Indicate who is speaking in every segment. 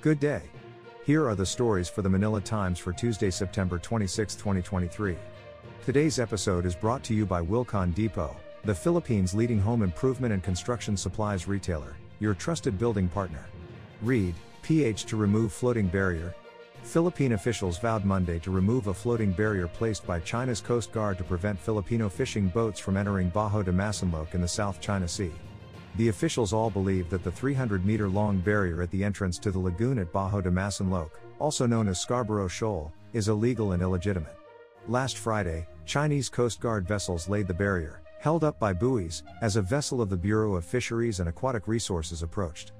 Speaker 1: Good day. Here are the stories for the Manila Times for Tuesday, September 26, 2023. Today's episode is brought to you by Wilcon Depot, the Philippines' leading home improvement and construction supplies retailer, your trusted building partner. Read, PH to remove floating barrier. Philippine officials vowed Monday to remove a floating barrier placed by China's Coast Guard to prevent Filipino fishing boats from entering Bajo de Masinloc in the South China Sea. The officials all believe that the 300 meter long barrier at the entrance to the lagoon at Bajo de Masinloc, also known as Scarborough Shoal, is illegal and illegitimate. Last Friday, Chinese Coast Guard vessels laid the barrier, held up by buoys, as a vessel of the Bureau of Fisheries and Aquatic Resources approached.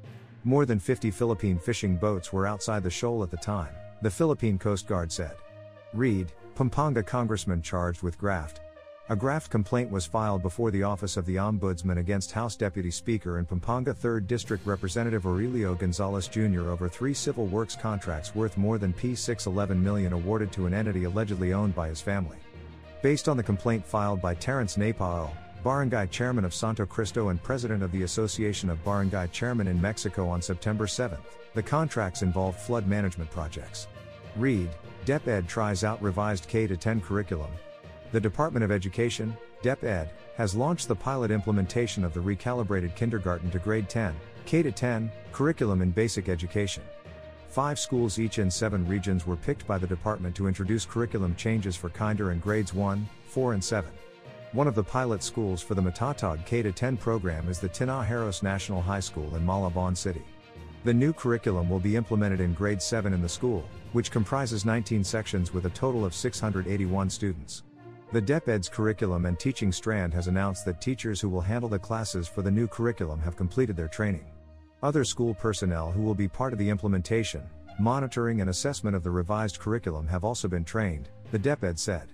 Speaker 1: More than 50 Philippine fishing boats were outside the shoal at the time, the Philippine Coast Guard said. Read, Pampanga congressman charged with graft, a graft complaint was filed before the Office of the Ombudsman against House Deputy Speaker and Pampanga 3rd District Representative Aurelio Gonzalez Jr. over three civil works contracts worth more than P611 million awarded to an entity allegedly owned by his family. Based on the complaint filed by Terence Napao, barangay chairman of Santo Cristo and president of the Association of Barangay Chairmen in Mexico on September 7, the contracts involved flood management projects. Read, DepEd tries out revised K-10 curriculum, the Department of Education, DepEd, has launched the pilot implementation of the recalibrated kindergarten to grade 10, K 10, curriculum in basic education. Five schools each in seven regions were picked by the department to introduce curriculum changes for kinder and grades 1, 4, and 7. One of the pilot schools for the Matatag K 10 program is the Tinajeros National High School in Malabon City. The new curriculum will be implemented in grade 7 in the school, which comprises 19 sections with a total of 681 students. The DepEd's curriculum and teaching strand has announced that teachers who will handle the classes for the new curriculum have completed their training. Other school personnel who will be part of the implementation, monitoring, and assessment of the revised curriculum have also been trained, the DepEd said.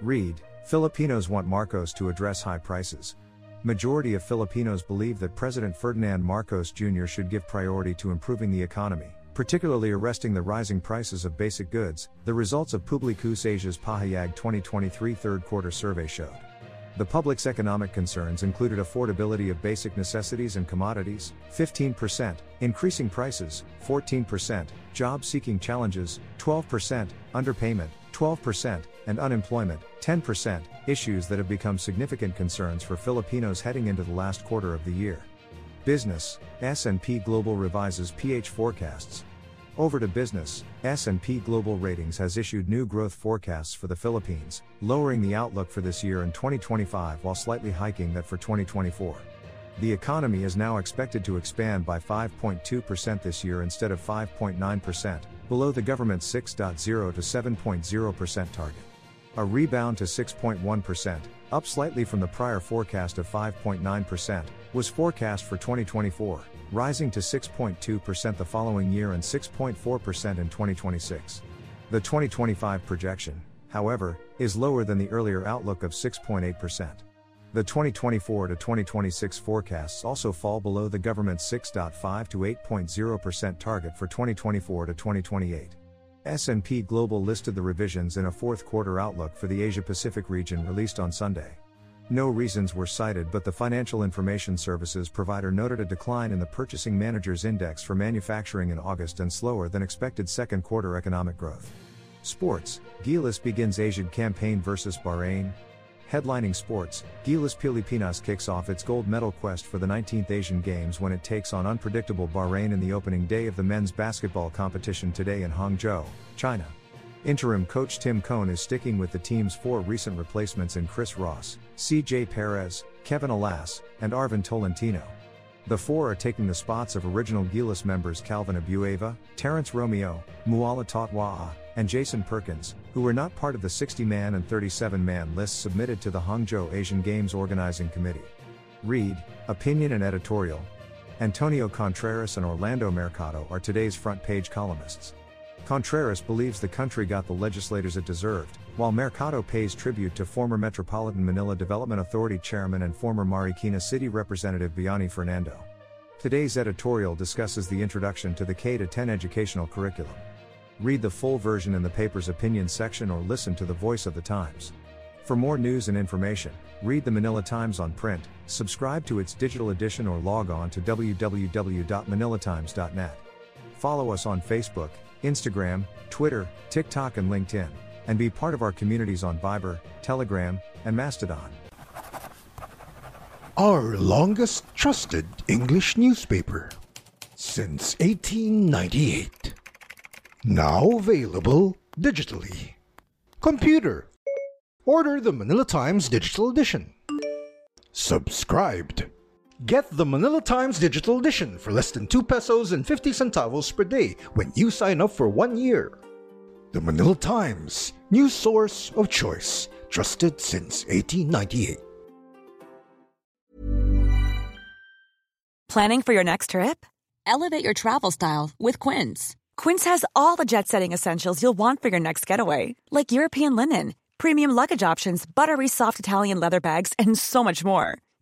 Speaker 1: Read Filipinos want Marcos to address high prices. Majority of Filipinos believe that President Ferdinand Marcos Jr. should give priority to improving the economy, particularly arresting the rising prices of basic goods, the results of Publicus Asia's Pahayag 2023 third quarter survey showed. The public's economic concerns included affordability of basic necessities and commodities, 15%, increasing prices, 14%, job seeking challenges, 12%, underpayment, 12%, and unemployment, 10%, issues that have become significant concerns for Filipinos heading into the last quarter of the year. Business, S&P Global revises PH forecasts. Over to business, S&P Global Ratings has issued new growth forecasts for the Philippines, lowering the outlook for this year and 2025 while slightly hiking that for 2024. The economy is now expected to expand by 5.2% this year instead of 5.9%, below the government's 6.0 to 7.0% target. A rebound to 6.1%, up slightly from the prior forecast of 5.9%, was forecast for 2024, rising to 6.2% the following year and 6.4% in 2026. The 2025 projection, however, is lower than the earlier outlook of 6.8%. The 2024 to 2026 forecasts also fall below the government's 6.5 to 8.0% target for 2024 to 2028. S&P Global listed the revisions in a fourth quarter outlook for the Asia Pacific region released on Sunday. No reasons were cited, but the financial information services provider noted a decline in the Purchasing Managers Index for manufacturing in August and slower than expected second quarter economic growth. Sports Gilas begins Asian campaign versus Bahrain. Headlining sports, Gilas Pilipinas kicks off its gold medal quest for the 19th Asian Games when it takes on unpredictable Bahrain in the opening day of the men's basketball competition today in Hangzhou, China. Interim coach Tim Cone is sticking with the team's four recent replacements in Chris Ross, CJ Perez, Kevin Alas, and Arvin Tolentino. The four are taking the spots of original Gilas members Calvin Abueva, Terence Romeo, Moala Tautuaa, and Jason Perkins, who were not part of the 60 man and 37 man lists submitted to the Hangzhou Asian Games Organizing Committee. Read, Opinion and Editorial. Antonio Contreras and Orlando Mercado are today's front page columnists. Contreras believes the country got the legislators it deserved, while Mercado pays tribute to former Metropolitan Manila Development Authority chairman and former Marikina City Representative Bayani Fernando. Today's editorial discusses the introduction to the K 10 educational curriculum. Read the full version in the paper's opinion section or listen to the voice of the Times. For more news and information, read the Manila Times on print, subscribe to its digital edition, or log on to www.manilatimes.net. Follow us on Facebook, Instagram, Twitter, TikTok, and LinkedIn, and be part of our communities on Viber, Telegram, and Mastodon.
Speaker 2: Our longest trusted English newspaper since 1898. Now available digitally. Computer. Order the Manila Times Digital Edition. Subscribed. Get the Manila Times Digital Edition for less than 2 pesos and 50 centavos per day when you sign up for one year. The Manila Times, new source of choice, trusted since 1898.
Speaker 3: Planning for your next trip? Elevate your travel style with Quince. Quince has all the jet setting essentials you'll want for your next getaway, like European linen, premium luggage options, buttery soft Italian leather bags, and so much more.